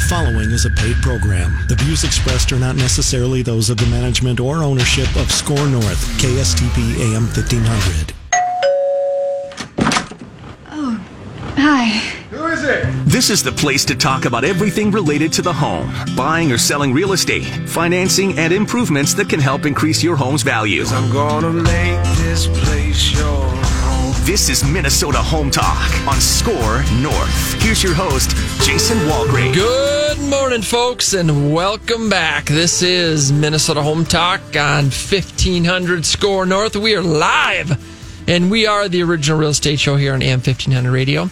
The following is a paid program. The views expressed are not necessarily those of the management or ownership of SKOR North, KSTP AM 1500. Oh, Hi. Who is it? This is the place to talk about everything related to the home, buying or selling real estate, financing, and improvements that can help increase your home's value. I'm gonna make this place your home. This is Minnesota Home Talk on SKOR North. Here's your host, Jason Walgrave. Good morning, folks, and welcome back. This is Minnesota Home Talk on 1500 SKOR North. We are live, and we are the original real estate show here on AM 1500 Radio.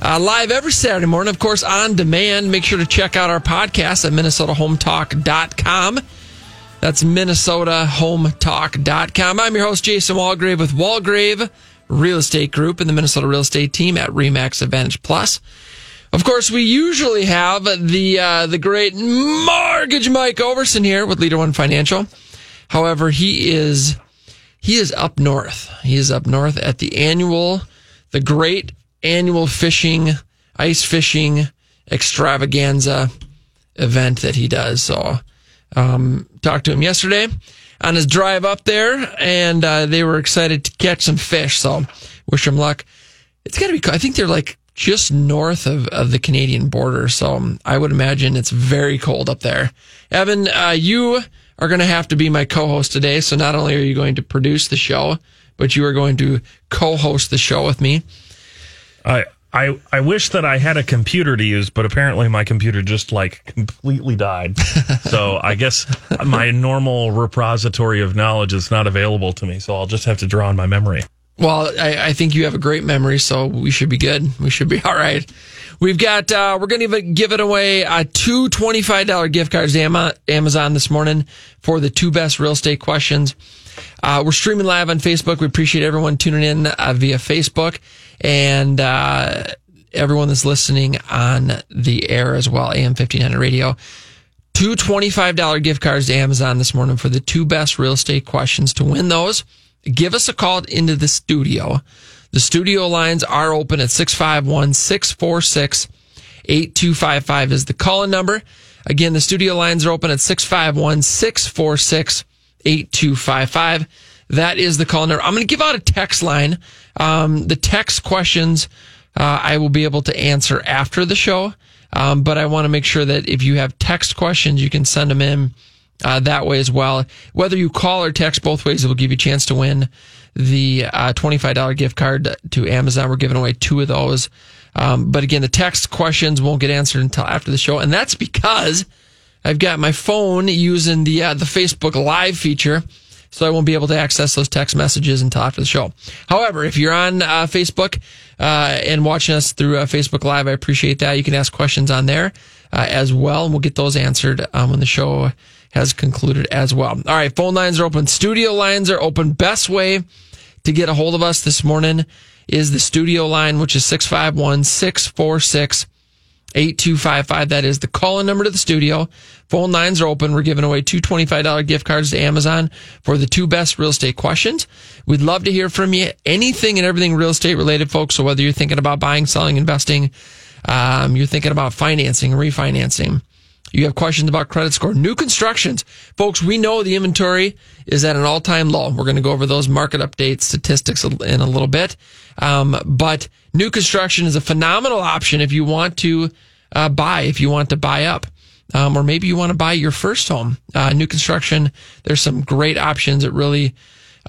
Uh, live every Saturday morning, of course, on demand. Make sure to check out our podcast at minnesotahometalk.com. That's minnesotahometalk.com. I'm your host, Jason Walgrave with Walgrave Real Estate Group and the Minnesota Real Estate Team at Remax Advantage Plus. Of course, we usually have the uh, the great mortgage Mike Overson here with Leader One Financial. However, he is he is up north. He is up north at the annual, the great annual fishing, ice fishing extravaganza event that he does. So, um, talked to him yesterday on his drive up there, and uh, they were excited to catch some fish. So, wish him luck. It's got to be. I think they're like just north of, of the Canadian border, so I would imagine it's very cold up there. Evan, uh, you are going to have to be my co-host today. So not only are you going to produce the show, but you are going to co-host the show with me. I I I wish that I had a computer to use, but apparently my computer just like completely died. so I guess my normal repository of knowledge is not available to me. So I'll just have to draw on my memory. Well, I, I think you have a great memory, so we should be good. We should be all right. We've got, uh, we're going to give it away uh, two $25 gift cards to Amazon this morning for the two best real estate questions. Uh, we're streaming live on Facebook. We appreciate everyone tuning in uh, via Facebook and uh, everyone that's listening on the air as well, AM 1500 radio. Two $25 gift cards to Amazon this morning for the two best real estate questions. To win those, give us a call into the studio. The studio lines are open at 651 646 8255 is the call in number. Again, the studio lines are open at 651 646 8255. That is the call number. I'm going to give out a text line. Um, the text questions uh, I will be able to answer after the show. Um, but I want to make sure that if you have text questions, you can send them in uh, that way as well. Whether you call or text, both ways, it will give you a chance to win the uh, $25 gift card to Amazon. We're giving away two of those. Um, but again, the text questions won't get answered until after the show. And that's because I've got my phone using the, uh, the Facebook live feature. So I won't be able to access those text messages until after the show. However, if you're on uh, Facebook uh, and watching us through uh, Facebook Live, I appreciate that. You can ask questions on there uh, as well, and we'll get those answered um, when the show has concluded as well. All right, phone lines are open. Studio lines are open. Best way to get a hold of us this morning is the studio line, which is 651 646 8255. That is the call in number to the studio. Phone lines are open. We're giving away two $25 gift cards to Amazon for the two best real estate questions. We'd love to hear from you. Anything and everything real estate related, folks. So whether you're thinking about buying, selling, investing, um, you're thinking about financing, refinancing, you have questions about credit score, new constructions. Folks, we know the inventory is at an all time low. We're going to go over those market update statistics in a little bit. Um, but new construction is a phenomenal option if you want to uh, buy, if you want to buy up. Um, or maybe you want to buy your first home. Uh, new construction, there's some great options. It really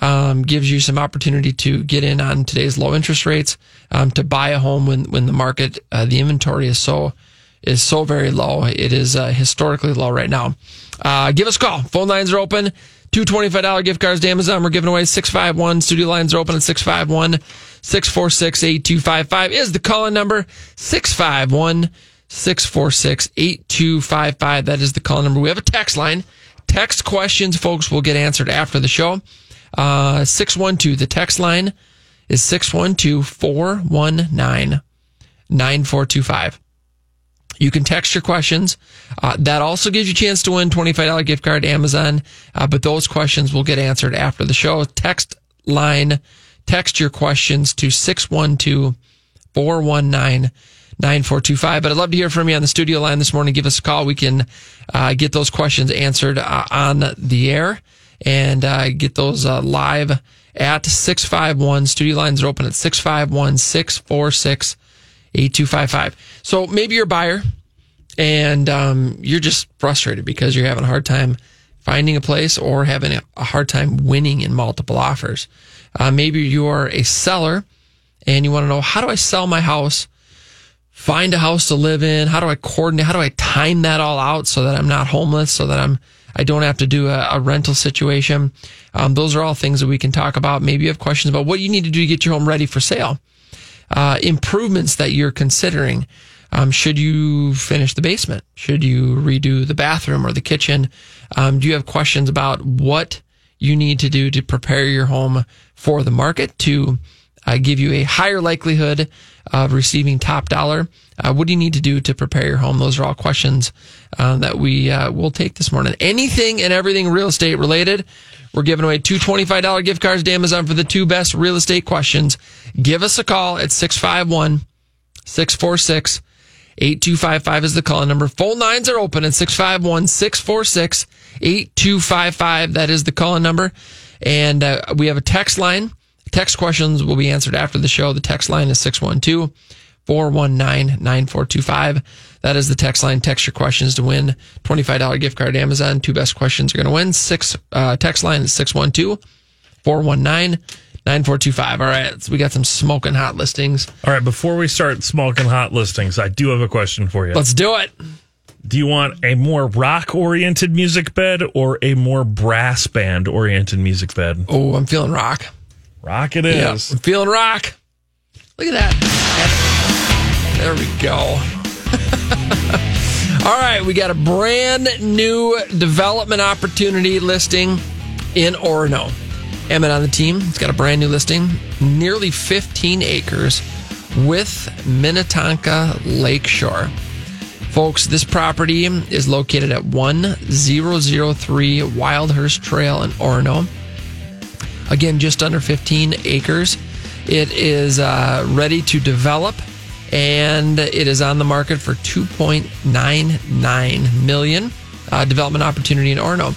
um, gives you some opportunity to get in on today's low interest rates um, to buy a home when when the market, uh, the inventory is so is so very low. It is uh, historically low right now. Uh, give us a call. Phone lines are open. Two $25 gift cards to Amazon. We're giving away 651. Studio lines are open at 651 646 8255 is the call in number. 651 646 8255. That is the call number. We have a text line. Text questions, folks, will get answered after the show. Uh, 612. The text line is 612 419 9425. You can text your questions. Uh, that also gives you a chance to win $25 gift card Amazon. Uh, but those questions will get answered after the show. Text line, text your questions to 612 419 9425. But I'd love to hear from you on the studio line this morning. Give us a call. We can uh, get those questions answered uh, on the air and uh, get those uh, live at 651. Studio lines are open at 651 646 8255. So maybe you're a buyer and um, you're just frustrated because you're having a hard time finding a place or having a hard time winning in multiple offers. Uh, maybe you're a seller and you want to know how do I sell my house, find a house to live in? How do I coordinate? How do I time that all out so that I'm not homeless, so that I'm I don't have to do a, a rental situation. Um, those are all things that we can talk about. Maybe you have questions about what you need to do to get your home ready for sale. Uh, improvements that you're considering. Um, should you finish the basement? Should you redo the bathroom or the kitchen? Um, do you have questions about what you need to do to prepare your home for the market to uh, give you a higher likelihood of receiving top dollar? Uh, what do you need to do to prepare your home? Those are all questions uh, that we uh, will take this morning. Anything and everything real estate related. We're giving away two $25 gift cards to Amazon for the two best real estate questions. Give us a call at 651 646 8255 is the call number. Phone lines are open at 651 646 8255. That is the call number. And uh, we have a text line. Text questions will be answered after the show. The text line is 612 419 9425. That is the text line. Text your questions to win $25 gift card Amazon. Two best questions are going to win. Six uh, text line is 612 419 9425. All right. So we got some smoking hot listings. All right, before we start smoking hot listings, I do have a question for you. Let's do it. Do you want a more rock oriented music bed or a more brass band oriented music bed? Oh, I'm feeling rock. Rock it is. Yeah. I'm feeling rock. Look at that. There we go. All right, we got a brand new development opportunity listing in Orono. Emmett on the team. It's got a brand new listing, nearly 15 acres with Minnetonka Lakeshore. Folks, this property is located at 1003 Wildhurst Trail in Orono. Again, just under 15 acres. It is uh, ready to develop and it is on the market for 2.99 million. Uh, development opportunity in Orono.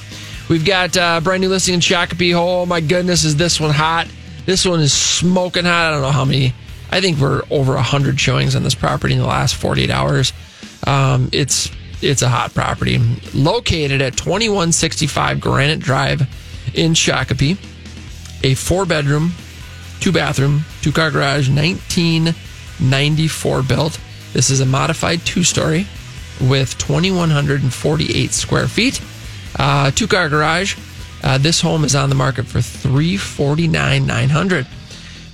We've got uh, brand new listing in Shakopee. Oh my goodness, is this one hot? This one is smoking hot. I don't know how many. I think we're over 100 showings on this property in the last 48 hours. Um, it's it's a hot property located at 2165 Granite Drive in Shakopee. A four bedroom, two bathroom, two car garage, 1994 built. This is a modified two story with 2,148 square feet, uh, two car garage. Uh, this home is on the market for 349,900.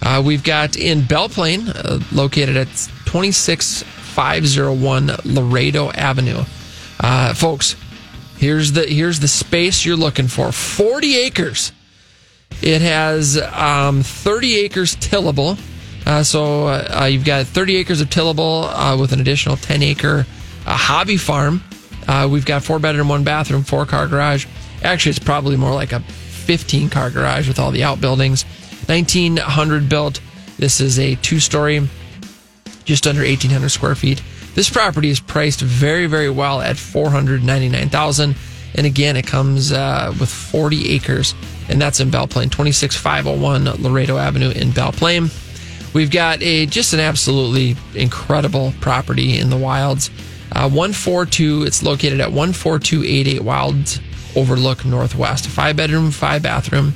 Uh, we've got in Belle Plaine, uh, located at 26501 Laredo Avenue. Uh, folks, here's the here's the space you're looking for. 40 acres. It has um, 30 acres tillable. Uh, so uh, you've got 30 acres of tillable with an additional 10 acre hobby farm. Uh, we've got four bedroom, one bathroom, four car garage. Actually, it's probably more like a 15 car garage with all the outbuildings. 1900 built. This is a two story, just under 1800 square feet. This property is priced very, very well at 499,000. And again, it comes uh, with 40 acres, and that's in Belle Plaine, 26501 Laredo Avenue in Belle Plaine. We've got a just an absolutely incredible property in the wilds. Uh, 142, it's located at 14288 Wilds Overlook Northwest. Five bedroom, five bathroom,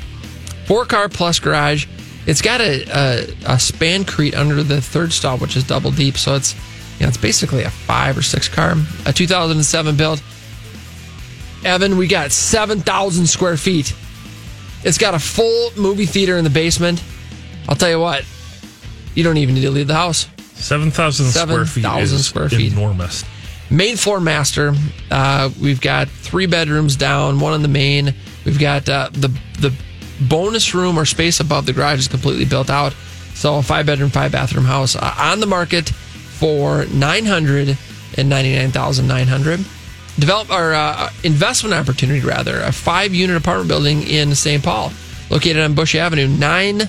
four car plus garage. It's got a, a, a spancrete under the third stall, which is double deep. So it's, you know, it's basically a five or six car. A 2007 build. Evan, we got 7,000 square feet. It's got a full movie theater in the basement. I'll tell you what, you don't even need to leave the house. 7,000 square feet 7,000 is square feet. enormous. Main floor master. Uh, we've got three bedrooms down, one on the main. We've got uh, the the bonus room or space above the garage is completely built out. So a five bedroom, five bathroom house uh, on the market for nine hundred and ninety nine thousand nine hundred. Develop our uh, investment opportunity rather a five unit apartment building in St. Paul, located on Bush Avenue, nine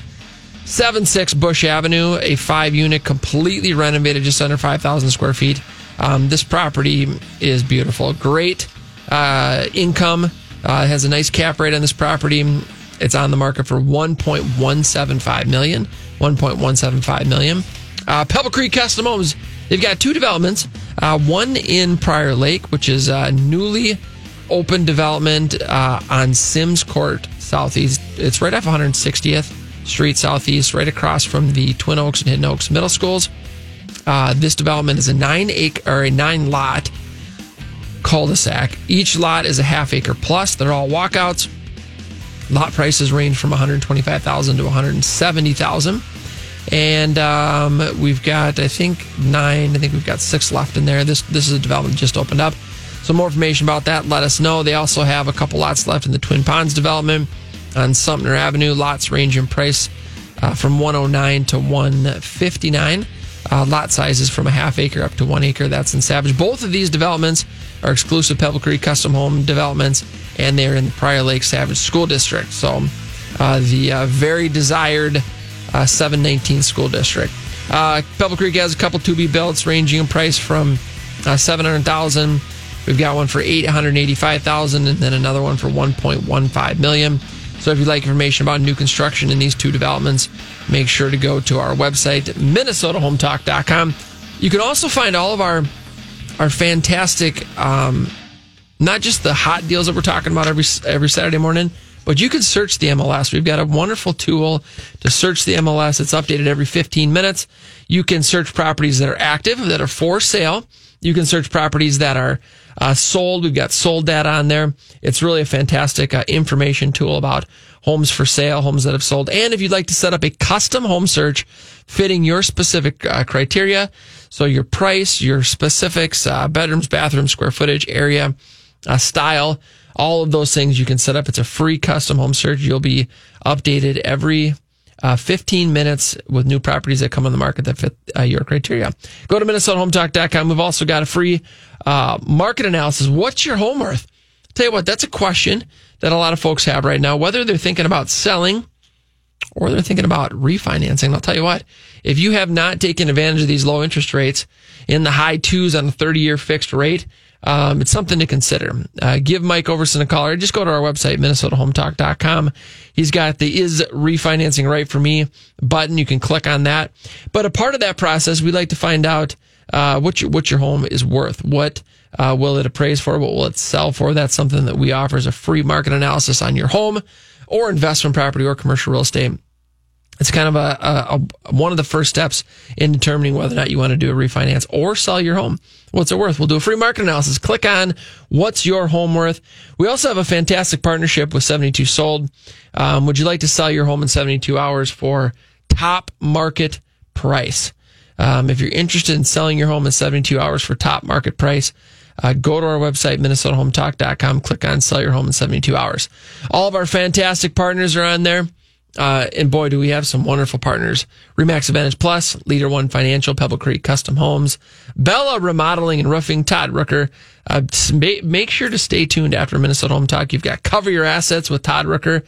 76 Bush Avenue, a five unit, completely renovated, just under 5,000 square feet. Um, this property is beautiful. Great uh, income. Uh, has a nice cap rate on this property. It's on the market for 1.175 million. 1.175 million. Uh, Pebble Creek Custom Homes. They've got two developments. Uh, one in Prior Lake, which is a newly open development uh, on Sims Court Southeast. It's right off 160th Street Southeast, right across from the Twin Oaks and Hidden Oaks middle schools. Uh, this development is a nine acre or a nine lot cul-de-sac. Each lot is a half acre plus. They're all walkouts. Lot prices range from 125,000 to 170,000. And um, we've got, I think, nine. I think we've got six left in there. This this is a development just opened up. Some more information about that, let us know. They also have a couple lots left in the Twin Ponds development on Sumner Avenue. Lots range in price uh, from 109 to 159. Uh, lot sizes from a half acre up to one acre. That's in Savage. Both of these developments are exclusive Pebble Creek custom home developments, and they're in the Prior Lake Savage School District. So, uh, the uh, very desired uh, 719 school district. Uh, Pebble Creek has a couple to be builts ranging in price from uh, 700,000. We've got one for 885,000 and then another one for 1.15 million. So if you'd like information about new construction in these two developments, make sure to go to our website, minnesotahometalk.com. You can also find all of our our fantastic um, not just the hot deals that we're talking about every every Saturday morning, but you can search the MLS. We've got a wonderful tool to search the MLS. It's updated every 15 minutes. You can search properties that are active, that are for sale. You can search properties that are uh, sold. We've got sold data on there. It's really a fantastic uh, information tool about homes for sale, homes that have sold. And if you'd like to set up a custom home search fitting your specific uh, criteria, so your price, your specifics, uh, bedrooms, bathrooms, square footage, area, uh, style, all of those things you can set up. It's a free custom home search. You'll be updated every uh, 15 minutes with new properties that come on the market that fit uh, your criteria. Go to MinnesotaHometalk.com. We've also got a free uh, market analysis. What's your home worth? Tell you what, that's a question that a lot of folks have right now, whether they're thinking about selling or they're thinking about refinancing. I'll tell you what, if you have not taken advantage of these low interest rates in the high twos on a 30 year fixed rate, um, it's something to consider. Uh, give Mike Overson a call or just go to our website, minnesotahometalk.com. He's got the is refinancing right for me button. You can click on that. But a part of that process, we like to find out uh, what your what your home is worth. What uh, will it appraise for? What will it sell for? That's something that we offer as a free market analysis on your home or investment property or commercial real estate. It's kind of a, a, a, one of the first steps in determining whether or not you want to do a refinance or sell your home. What's it worth? We'll do a free market analysis. Click on what's your home worth. We also have a fantastic partnership with 72 Sold. Um, would you like to sell your home in 72 hours for top market price? Um, if you're interested in selling your home in 72 hours for top market price, uh, go to our website, minnesotahometalk.com, click on sell your home in 72 hours. All of our fantastic partners are on there. Uh, and boy, do we have some wonderful partners. Remax Advantage Plus, Leader One Financial, Pebble Creek Custom Homes, Bella Remodeling and Roofing, Todd Rooker. Uh, make sure to stay tuned after Minnesota Home Talk. You've got Cover Your Assets with Todd Rooker.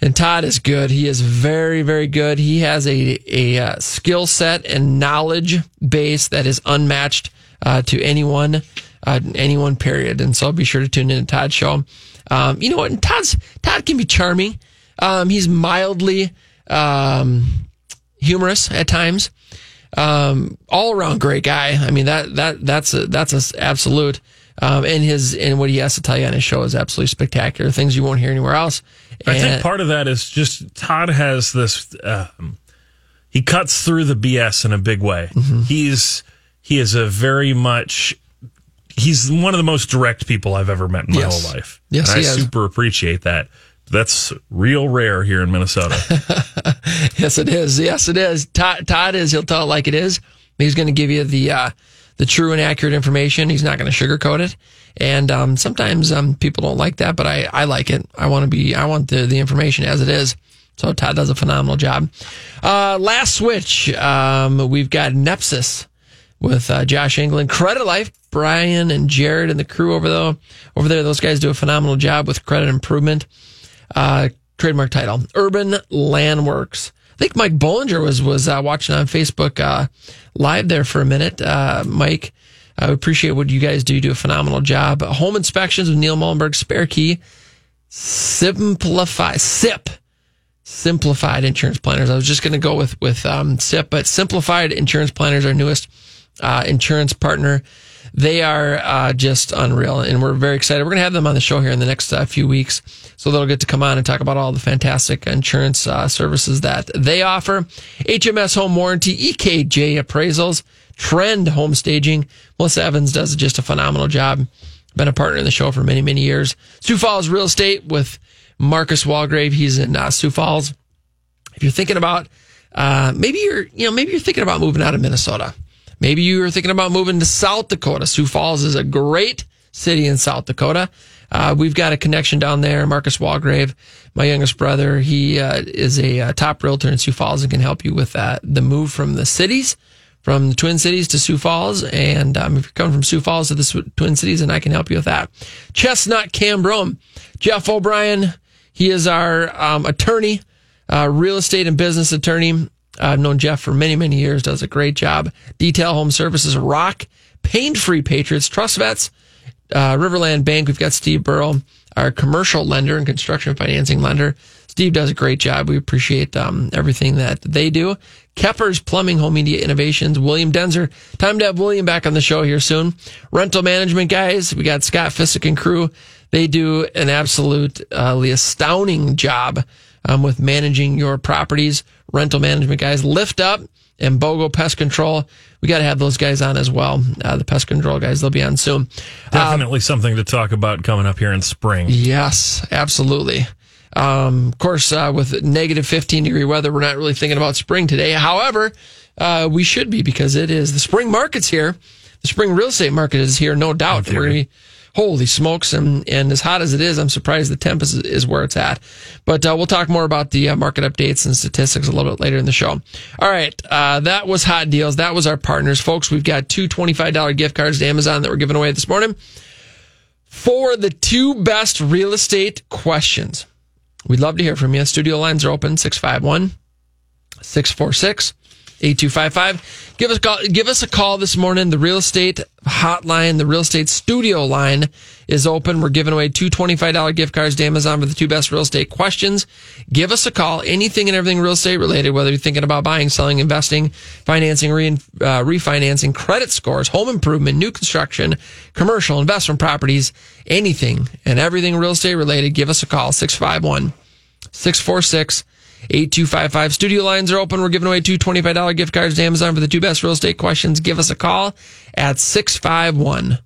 And Todd is good. He is very, very good. He has a, a uh, skill set and knowledge base that is unmatched uh, to anyone, uh, anyone, period. And so be sure to tune in to Todd's show. Um, you know what? Todd's, Todd can be charming. Um, he's mildly um, humorous at times. Um, all around great guy. I mean that that that's a that's a absolute. Um, and his and what he has to tell you on his show is absolutely spectacular. Things you won't hear anywhere else. And I think part of that is just Todd has this. Um, he cuts through the BS in a big way. Mm-hmm. He's he is a very much. He's one of the most direct people I've ever met in my yes. whole life. Yes, and I is. super appreciate that. That's real rare here in Minnesota. yes, it is. Yes, it is. Todd, Todd is. He'll tell it like it is. He's going to give you the uh, the true and accurate information. He's not going to sugarcoat it. And um, sometimes um, people don't like that, but I, I like it. I want to be. I want the the information as it is. So Todd does a phenomenal job. Uh, last switch. Um, we've got Nepsis with uh, Josh England, Credit Life, Brian and Jared and the crew over there. Over there, those guys do a phenomenal job with credit improvement. Uh, trademark title, Urban Landworks. I think Mike Bollinger was was uh, watching on Facebook uh, live there for a minute. Uh, Mike, I appreciate what you guys do. You do a phenomenal job. Home inspections with Neil Mullenberg, spare key, simplify, SIP, simplified insurance planners. I was just going to go with with um, SIP, but simplified insurance planners, are newest uh, insurance partner. They are uh, just unreal, and we're very excited. We're going to have them on the show here in the next uh, few weeks, so they'll get to come on and talk about all the fantastic insurance uh, services that they offer. HMS Home Warranty, EKJ Appraisals, Trend Home Staging. Melissa Evans does just a phenomenal job. Been a partner in the show for many, many years. Sioux Falls Real Estate with Marcus Walgrave. He's in uh, Sioux Falls. If you're thinking about, uh, maybe you're, you know, maybe you're thinking about moving out of Minnesota. Maybe you are thinking about moving to South Dakota. Sioux Falls is a great city in South Dakota. Uh, we've got a connection down there. Marcus Walgrave, my youngest brother, he uh, is a uh, top realtor in Sioux Falls and can help you with that. The move from the cities, from the Twin Cities to Sioux Falls. And um, if you're coming from Sioux Falls to the Twin Cities, and I can help you with that. Chestnut Cambronne, Jeff O'Brien, he is our um, attorney, uh, real estate and business attorney. I've known Jeff for many, many years, does a great job. Detail Home Services, Rock, Pain Free Patriots, Trust Vets, uh, Riverland Bank. We've got Steve Burrow, our commercial lender and construction financing lender. Steve does a great job. We appreciate um, everything that they do. Keppers Plumbing, Home Media Innovations, William Denzer. Time to have William back on the show here soon. Rental management guys. We got Scott Fissick and crew. They do an absolutely astounding job um, with managing your properties. Rental management guys, Lift Up and Bogo Pest Control. We got to have those guys on as well. Uh, the pest control guys, they'll be on soon. Definitely uh, something to talk about coming up here in spring. Yes, absolutely. Um, of course, uh, with negative 15 degree weather, we're not really thinking about spring today. However, uh, we should be because it is the spring market's here. The spring real estate market is here, no doubt. We're be, holy smokes. And, and as hot as it is, I'm surprised the temp is, is where it's at. But uh, we'll talk more about the uh, market updates and statistics a little bit later in the show. All right. Uh, that was hot deals. That was our partners. Folks, we've got two $25 gift cards to Amazon that we're giving away this morning for the two best real estate questions. We'd love to hear from you. Studio lines are open 651 646 8255. Give us, call, give us a call this morning. The real estate hotline, the real estate studio line is open. We're giving away two $25 gift cards to Amazon for the two best real estate questions. Give us a call. Anything and everything real estate related, whether you're thinking about buying, selling, investing, financing, re, uh, refinancing, credit scores, home improvement, new construction, commercial, investment properties, anything and everything real estate related. Give us a call. 651 646 8255. Studio lines are open. We're giving away two $25 gift cards to Amazon for the two best real estate questions. Give us a call at 651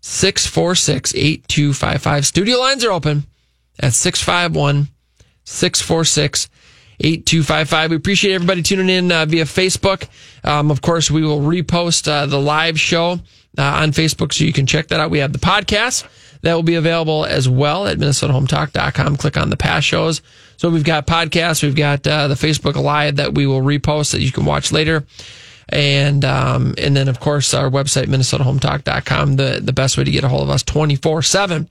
646 8255. Studio lines are open at 651 646 8255. We appreciate everybody tuning in uh, via Facebook. Um, of course, we will repost uh, the live show uh, on Facebook so you can check that out. We have the podcast that will be available as well at minnesotahometalk.com. Click on the past shows. So we've got podcasts, we've got uh, the Facebook Live that we will repost that you can watch later. And um, and then of course our website minnesotahometalk.com the the best way to get a hold of us 24/7.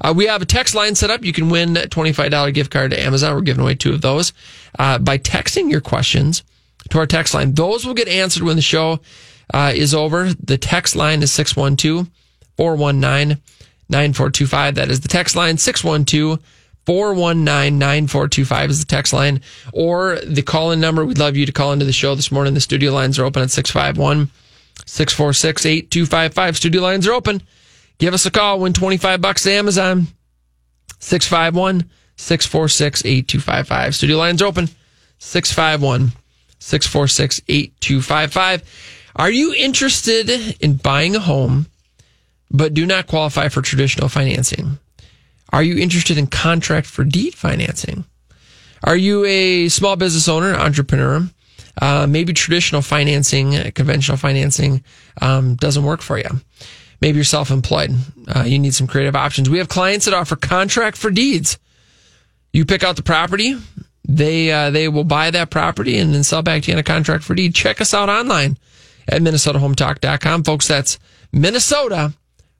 Uh, we have a text line set up. You can win a $25 gift card to Amazon. We're giving away two of those uh, by texting your questions to our text line. Those will get answered when the show uh, is over. The text line is 612 419 9425. That is the text line 612 419 9425 is the text line or the call in number. We'd love you to call into the show this morning. The studio lines are open at 651 646 8255. Studio lines are open. Give us a call. Win 25 bucks to Amazon. 651 646 8255. Studio lines are open. 651 646 8255. Are you interested in buying a home? but do not qualify for traditional financing? Are you interested in contract for deed financing? Are you a small business owner, entrepreneur? Uh, maybe traditional financing, conventional financing um, doesn't work for you. Maybe you're self employed. Uh, you need some creative options. We have clients that offer contract for deeds. You pick out the property, they uh, they will buy that property and then sell back to you in a contract for deed. Check us out online at minnesotahometalk.com. Folks, that's Minnesota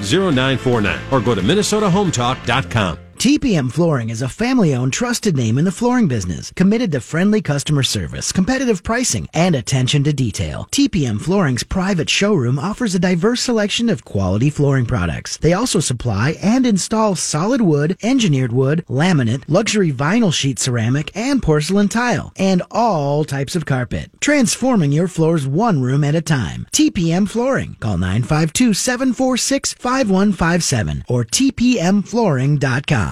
0949 or go to MinnesotaHometalk.com. TPM Flooring is a family owned, trusted name in the flooring business, committed to friendly customer service, competitive pricing, and attention to detail. TPM Flooring's private showroom offers a diverse selection of quality flooring products. They also supply and install solid wood, engineered wood, laminate, luxury vinyl sheet ceramic, and porcelain tile, and all types of carpet, transforming your floors one room at a time. TPM Flooring. Call 952 746 5157 or tpmflooring.com.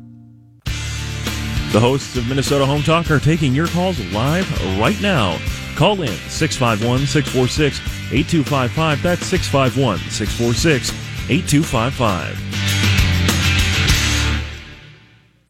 The hosts of Minnesota Home Talk are taking your calls live right now. Call in 651 646 8255. That's 651 646 8255.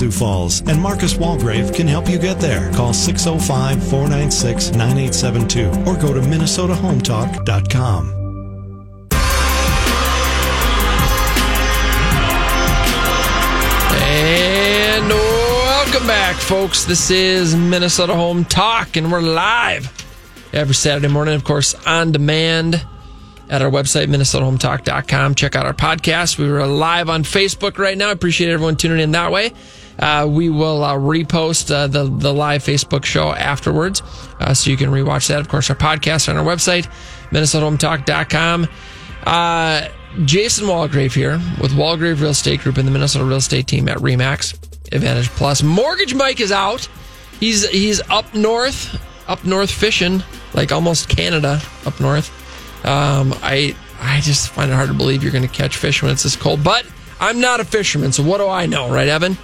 Sioux Falls, and Marcus Walgrave can help you get there. Call 605 496 9872 or go to MinnesotaHometalk.com. And welcome back, folks. This is Minnesota Home Talk, and we're live every Saturday morning, of course, on demand at our website, minnesotahometalk.com. Check out our podcast. We were live on Facebook right now. I appreciate everyone tuning in that way. Uh, we will uh, repost uh, the, the live Facebook show afterwards, uh, so you can rewatch that. Of course, our podcast on our website, minnesotahometalk.com. Uh, Jason Walgrave here with Walgrave Real Estate Group and the Minnesota Real Estate Team at Remax Advantage Plus. Mortgage Mike is out. He's he's up north, up north fishing, like almost Canada up north. Um, I I just find it hard to believe you're going to catch fish when it's this cold. But I'm not a fisherman, so what do I know, right, Evan?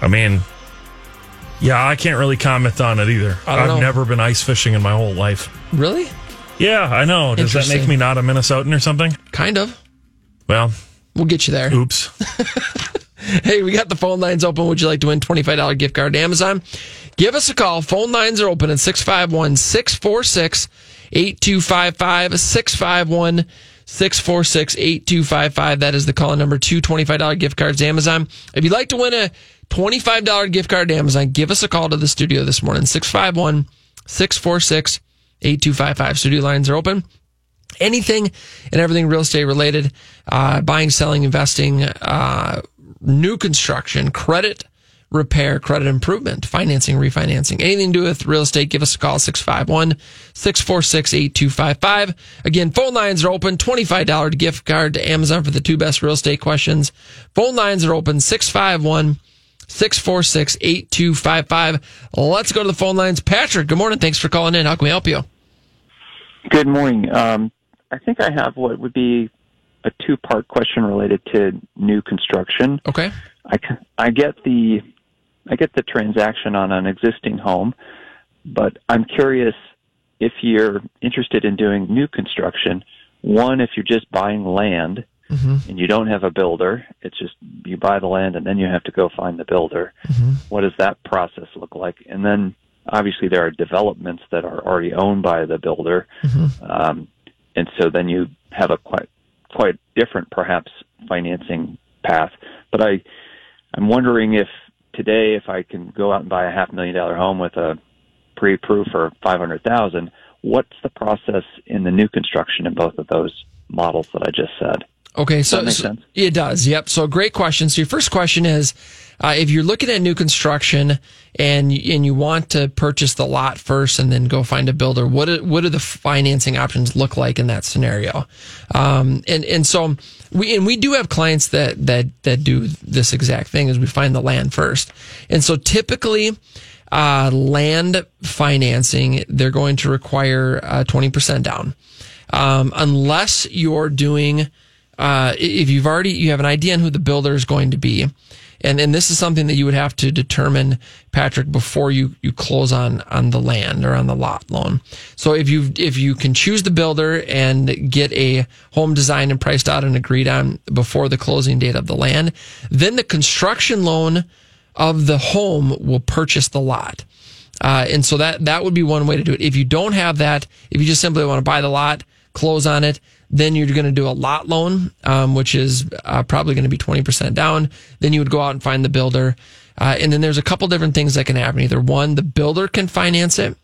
I mean, yeah, I can't really comment on it either. I've know. never been ice fishing in my whole life. Really? Yeah, I know. Does that make me not a Minnesotan or something? Kind of. Well, We'll get you there. oops. Hey, we got the phone lines open. Would you like to win $25 gift card to Amazon? Give us a call. Phone lines are open at 651 646 8255. 651 646 8255. That is the call number. Two $25 gift cards to Amazon. If you'd like to win a $25 gift card to Amazon, give us a call to the studio this morning. 651 646 8255. Studio lines are open. anything and everything real estate related, uh, buying, selling, investing, uh, new construction, credit repair, credit improvement, financing, refinancing, anything to do with real estate, give us a call 651 646 8255. Again, phone lines are open. $25 gift card to Amazon for the two best real estate questions. Phone lines are open 651 646 8255. Let's go to the phone lines. Patrick, good morning. Thanks for calling in. How can we help you? Good morning. Um, I think I have what would be a two-part question related to new construction. Okay. I, I get the I get the transaction on an existing home, but I'm curious if you're interested in doing new construction. One, if you're just buying land Mm-hmm. and you don't have a builder, it's just you buy the land and then you have to go find the builder. Mm-hmm. What does that process look like? And then obviously there are developments that are already owned by the builder, mm-hmm. um, and so then you have a quite quite different perhaps financing path. But I I'm wondering if today if I can go out and buy a half million dollar home with a pre-approved for five hundred thousand, what's the process in the new construction in both of those models that I just said? Okay, so, so- it does. Yep. So great question. So your first question is, uh, if you're looking at new construction and you- and you want to purchase the lot first and then go find a builder, what do, what do the financing options look like in that scenario? Um, and and so we and we do have clients that that that do this exact thing is we find the land first, and so typically. Uh, land financing, they're going to require uh, 20% down. Um, unless you're doing, uh, if you've already, you have an idea on who the builder is going to be. And, and this is something that you would have to determine, Patrick, before you, you close on, on the land or on the lot loan. So if you, if you can choose the builder and get a home designed and priced out and agreed on before the closing date of the land, then the construction loan of the home will purchase the lot. Uh, and so that, that would be one way to do it. If you don't have that, if you just simply want to buy the lot, close on it, then you're going to do a lot loan, um, which is uh, probably going to be 20% down. Then you would go out and find the builder. Uh, and then there's a couple different things that can happen. Either one, the builder can finance it.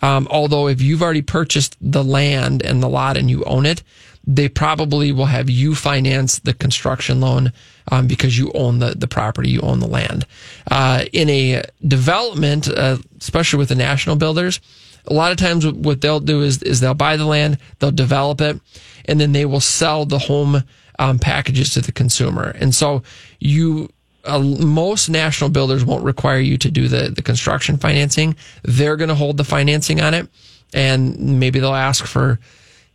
Um, although if you've already purchased the land and the lot and you own it, they probably will have you finance the construction loan um, because you own the, the property, you own the land. Uh, in a development, uh, especially with the national builders, a lot of times what they'll do is, is they'll buy the land, they'll develop it, and then they will sell the home um, packages to the consumer. And so you, uh, most national builders won't require you to do the, the construction financing. They're going to hold the financing on it, and maybe they'll ask for,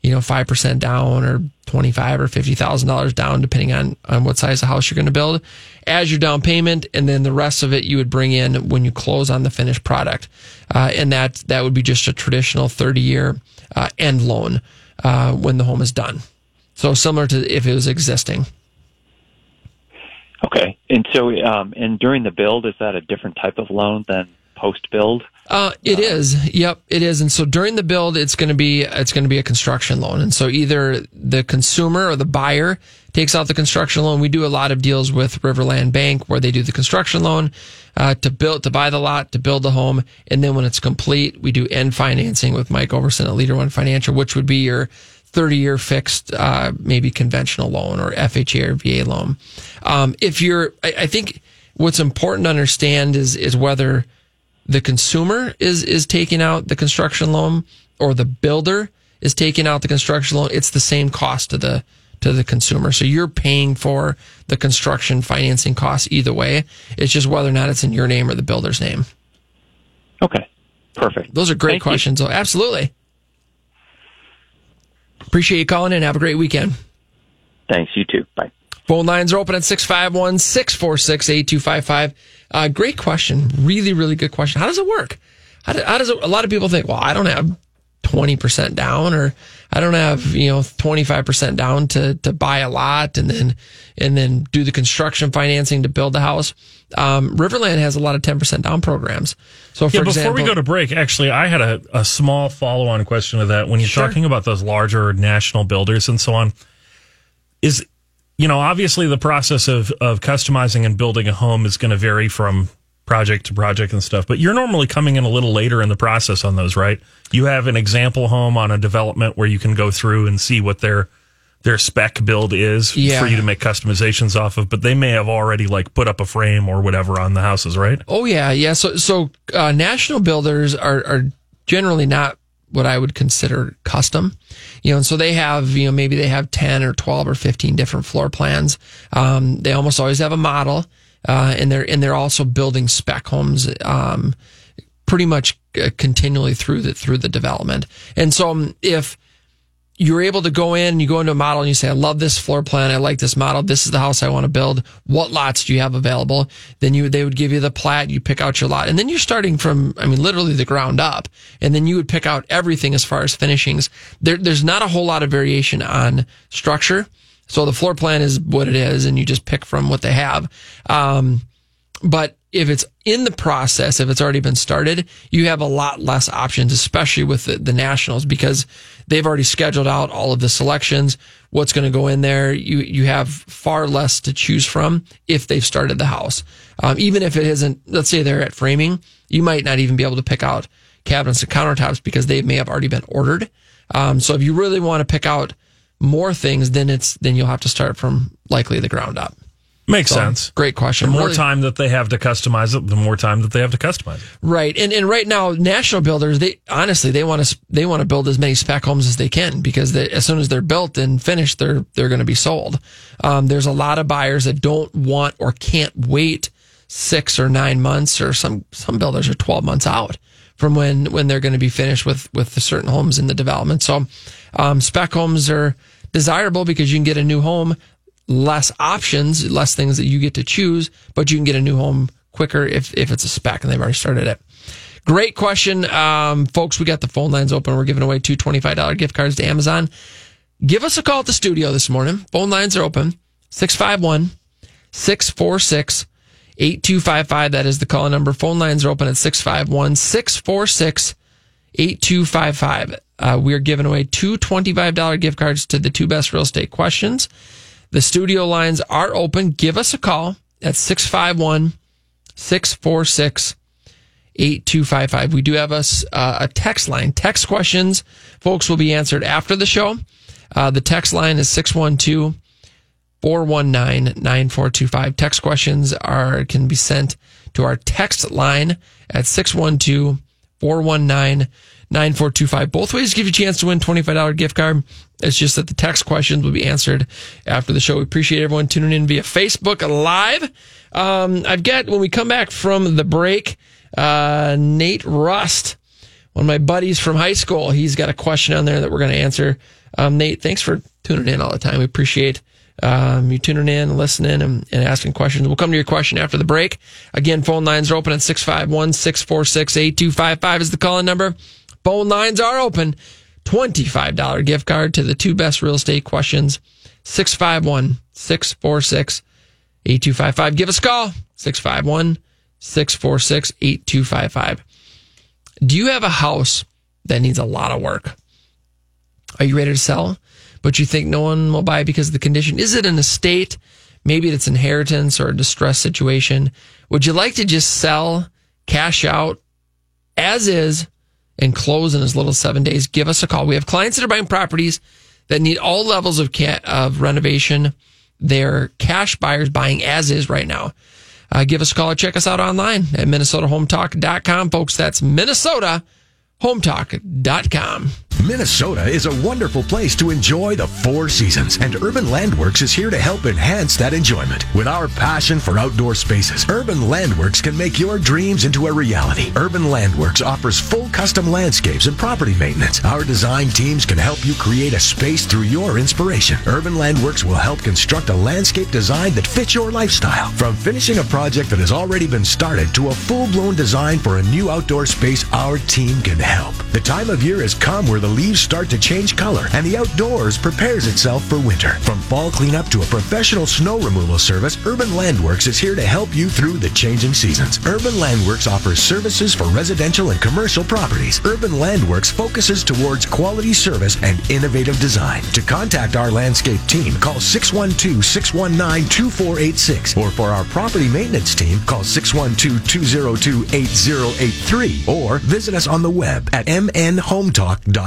you know, five percent down or twenty five or fifty thousand dollars down, depending on on what size of house you're going to build, as your down payment, and then the rest of it you would bring in when you close on the finished product, uh, and that that would be just a traditional thirty year uh, end loan uh, when the home is done. So similar to if it was existing. Okay. And so, um, and during the build, is that a different type of loan than post build? Uh, it is. Yep, it is. And so during the build, it's going to be it's going to be a construction loan. And so either the consumer or the buyer takes out the construction loan. We do a lot of deals with Riverland Bank where they do the construction loan uh, to build to buy the lot to build the home, and then when it's complete, we do end financing with Mike Overson at Leader One Financial, which would be your 30 year fixed, uh, maybe conventional loan or FHA or VA loan. Um, if you're, I, I think what's important to understand is, is whether the consumer is, is taking out the construction loan or the builder is taking out the construction loan. It's the same cost to the, to the consumer. So you're paying for the construction financing costs either way. It's just whether or not it's in your name or the builder's name. Okay. Perfect. Those are great Thank questions. though. Absolutely. Appreciate you calling in. Have a great weekend. Thanks. You too. Bye. Phone lines are open at 651 646 8255. Uh, Great question. Really, really good question. How does it work? How, do, how does it, a lot of people think, well, I don't have 20% down or I don't have, you know, 25% down to, to buy a lot and then, and then do the construction financing to build the house. Um, Riverland has a lot of 10% down programs. So for yeah, before example, we go to break, actually, I had a, a small follow on question to that. When you're Sure. talking about those larger national builders and so on, is you know obviously the process of of customizing and building a home is going to vary from project to project and stuff. But you're normally coming in a little later in the process on those, right? You have an example home on a development where you can go through and see what their their spec build is Yeah. for you to make customizations off of, but they may have already like put up a frame or whatever on the houses, right? Oh yeah, yeah. So so uh, national builders are are generally not what I would consider custom, you know. And so they have you know maybe they have ten or twelve or fifteen different floor plans. Um, they almost always have a model, uh, and they're and they're also building spec homes. Um, pretty much uh, continually through the through the development. And so um, if you're able to go in you go into a model and you say, I love this floor plan. I like this model. This is the house I want to build. What lots do you have available? Then you, they would give you the plat. You pick out your lot and then you're starting from, I mean, literally the ground up. And then you would pick out everything as far as finishings. There, there's not a whole lot of variation on structure. So the floor plan is what it is and you just pick from what they have. Um, but if it's in the process, if it's already been started, you have a lot less options, especially with the, the nationals, because they've already scheduled out all of the selections, what's going to go in there. You you have far less to choose from if they've started the house. Um, even if it isn't, let's say they're at framing, you might not even be able to pick out cabinets and countertops because they may have already been ordered. Um, so if you really want to pick out more things, then it's then you'll have to start from likely the ground up. Makes So, sense. Great question. The more Really- time that they have to customize it, the more time that they have to customize it. Right. And and right now, national builders, they honestly they want to they want to build as many spec homes as they can because they, as soon as they're built and finished, they're they're going to be sold. Um, there's a lot of buyers that don't want or can't wait six or nine months, or some some builders are twelve months out from when when they're going to be finished with with the certain homes in the development. So um, spec homes are desirable because you can get a new home less options, less things that you get to choose, but you can get a new home quicker if, if it's a spec and they've already started it. Great question. Um, folks, we got the phone lines open. We're giving away two $25 gift cards to Amazon. Give us a call at the studio this morning. Phone lines are open 651 646 8255. That is the call number. Phone lines are open at 651 646 8255. Uh, we are giving away two $25 gift cards to the two best real estate questions. The studio lines are open. Give us a call at 651 646 8255. We do have a, s- uh, a text line. Text questions, folks, will be answered after the show. Uh, the text line is 612 419 9425. Text questions are can be sent to our text line at 612 419 9425. Both ways give you a chance to win $25 gift card. It's just that the text questions will be answered after the show. We appreciate everyone tuning in via Facebook Live. Um, I've got, when we come back from the break, uh, Nate Rust, one of my buddies from high school, he's got a question on there that we're going to answer. Um, Nate, thanks for tuning in all the time. We appreciate um, you tuning in, listening, and, and asking questions. We'll come to your question after the break. Again, phone lines are open at 651 646 8255 is the calling number. Phone lines are open. $25 gift card to the two best real estate questions. 651 646 8255. Give us a call. 651 646 8255. Do you have a house that needs a lot of work? Are you ready to sell, but you think no one will buy because of the condition? Is it an estate? Maybe it's inheritance or a distress situation. Would you like to just sell, cash out as is, and close in as little as seven days? Give us a call. We have clients that are buying properties that need all levels of ca- of renovation. They're cash buyers buying as is right now. Uh, give us a call or check us out online at minnesotahometalk.com, folks. That's minnesotahometalk.com. Minnesota is a wonderful place to enjoy the four seasons, and Urban Landworks is here to help enhance that enjoyment. With our passion for outdoor spaces, Urban Landworks can make your dreams into a reality. Urban Landworks offers full custom landscapes and property maintenance. Our design teams can help you create a space through your inspiration. Urban Landworks will help construct a landscape design that fits your lifestyle. From finishing a project that has already been started to a full blown design for a new outdoor space, our team can help. The time of year has come where the leaves start to change color and the outdoors prepares itself for winter. From fall cleanup to a professional snow removal service, Urban Landworks is here to help you through the changing seasons. Urban Landworks offers services for residential and commercial properties. Urban Landworks focuses towards quality service and innovative design. To contact our landscape team, call 612-619-2486 or for our property maintenance team, call 612-202-8083 or visit us on the web at mnhometalk.com.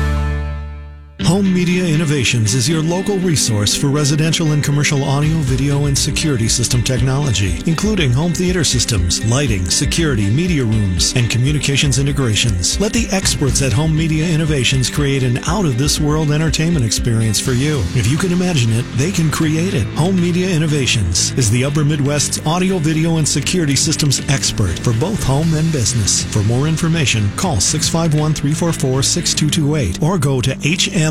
Home Media Innovations is your local resource for residential and commercial audio, video, and security system technology, including home theater systems, lighting, security, media rooms, and communications integrations. Let the experts at Home Media Innovations create an out of this world entertainment experience for you. If you can imagine it, they can create it. Home Media Innovations is the Upper Midwest's audio, video, and security systems expert for both home and business. For more information, call 651 344 6228 or go to HM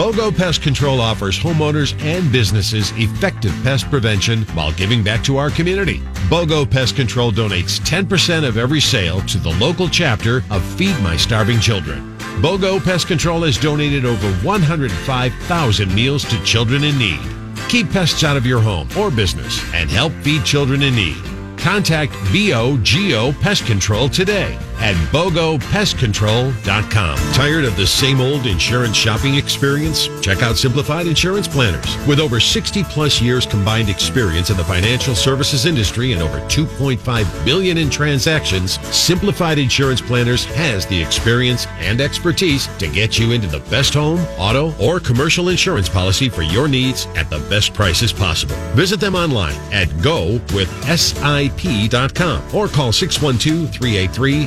BOGO Pest Control offers homeowners and businesses effective pest prevention while giving back to our community. BOGO Pest Control donates 10% of every sale to the local chapter of Feed My Starving Children. BOGO Pest Control has donated over 105,000 meals to children in need. Keep pests out of your home or business and help feed children in need. Contact BOGO Pest Control today at BOGOPestControl.com. Tired of the same old insurance shopping experience? Check out Simplified Insurance Planners. With over 60 plus years combined experience in the financial services industry and over 2.5 billion in transactions, Simplified Insurance Planners has the experience and expertise to get you into the best home, auto, or commercial insurance policy for your needs at the best prices possible. Visit them online at go with gowithsip.com or call 612 383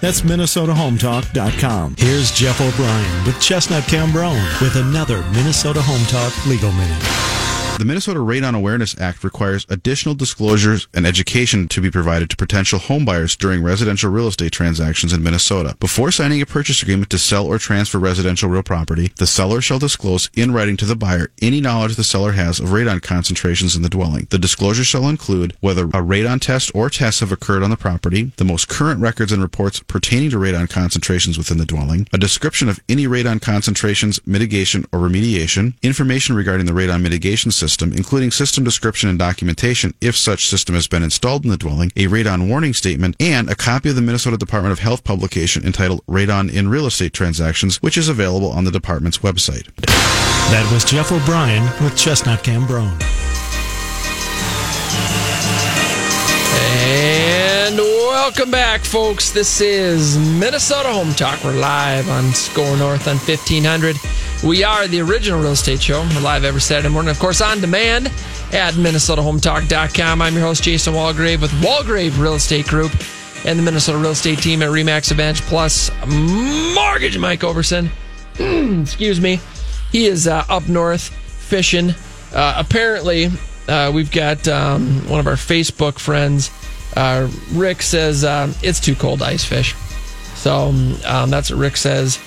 That's MinnesotaHometalk.com. Here's Jeff O'Brien with Chestnut Cambronne with another Minnesota Home Talk Legal Minute. The Minnesota Radon Awareness Act requires additional disclosures and education to be provided to potential homebuyers during residential real estate transactions in Minnesota. Before signing a purchase agreement to sell or transfer residential real property, the seller shall disclose in writing to the buyer any knowledge the seller has of radon concentrations in the dwelling. The disclosure shall include whether a radon test or tests have occurred on the property, the most current records and reports pertaining to radon concentrations within the dwelling, a description of any radon concentrations, mitigation, or remediation, information regarding the radon mitigation system, including system description and documentation if such system has been installed in the dwelling, a radon warning statement, and a copy of the Minnesota Department of Health publication entitled Radon in Real Estate Transactions, which is available on the department's website. That was Jeff O'Brien with Chestnut Cambronne. Welcome back, folks. This is Minnesota Home Talk. We're live on SKOR North on 1500. We are the original real estate show. We're live every Saturday morning, of course, on demand at MinnesotaHometalk.com. I'm your host, Jason Walgrave with Walgrave Real Estate Group and the Minnesota Real Estate Team at Remax Advantage Plus Mortgage. Mike Overson, excuse me, he is uh, up north fishing. Uh, apparently, uh, we've got um, one of our Facebook friends. Uh, Rick says uh, it's too cold to ice fish. So um, that's what Rick says.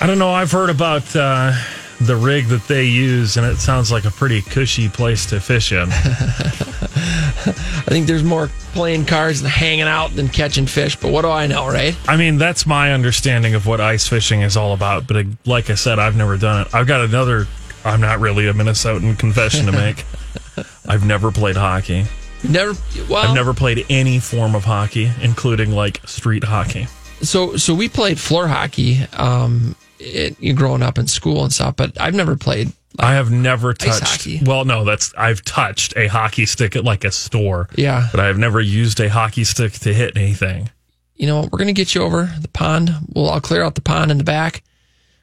I don't know. I've heard about uh, the rig that they use, and it sounds like a pretty cushy place to fish in. I think there's more playing cards and hanging out than catching fish, but what do I know, right? I mean, that's my understanding of what ice fishing is all about. But uh, like I said, I've never done it. I've got another. I'm not really a Minnesotan confession to make. I've never played hockey. Never. Well, I've never played any form of hockey, including like street hockey. So, so we played floor hockey, um, it, you growing up in school and stuff, but I've never played. I have never touched. hockey. Well, no, that's I've touched a hockey stick at like a store. Yeah. but I have never used a hockey stick to hit anything. You know, what, we're gonna get you over the pond. We'll I'll clear out the pond in the back.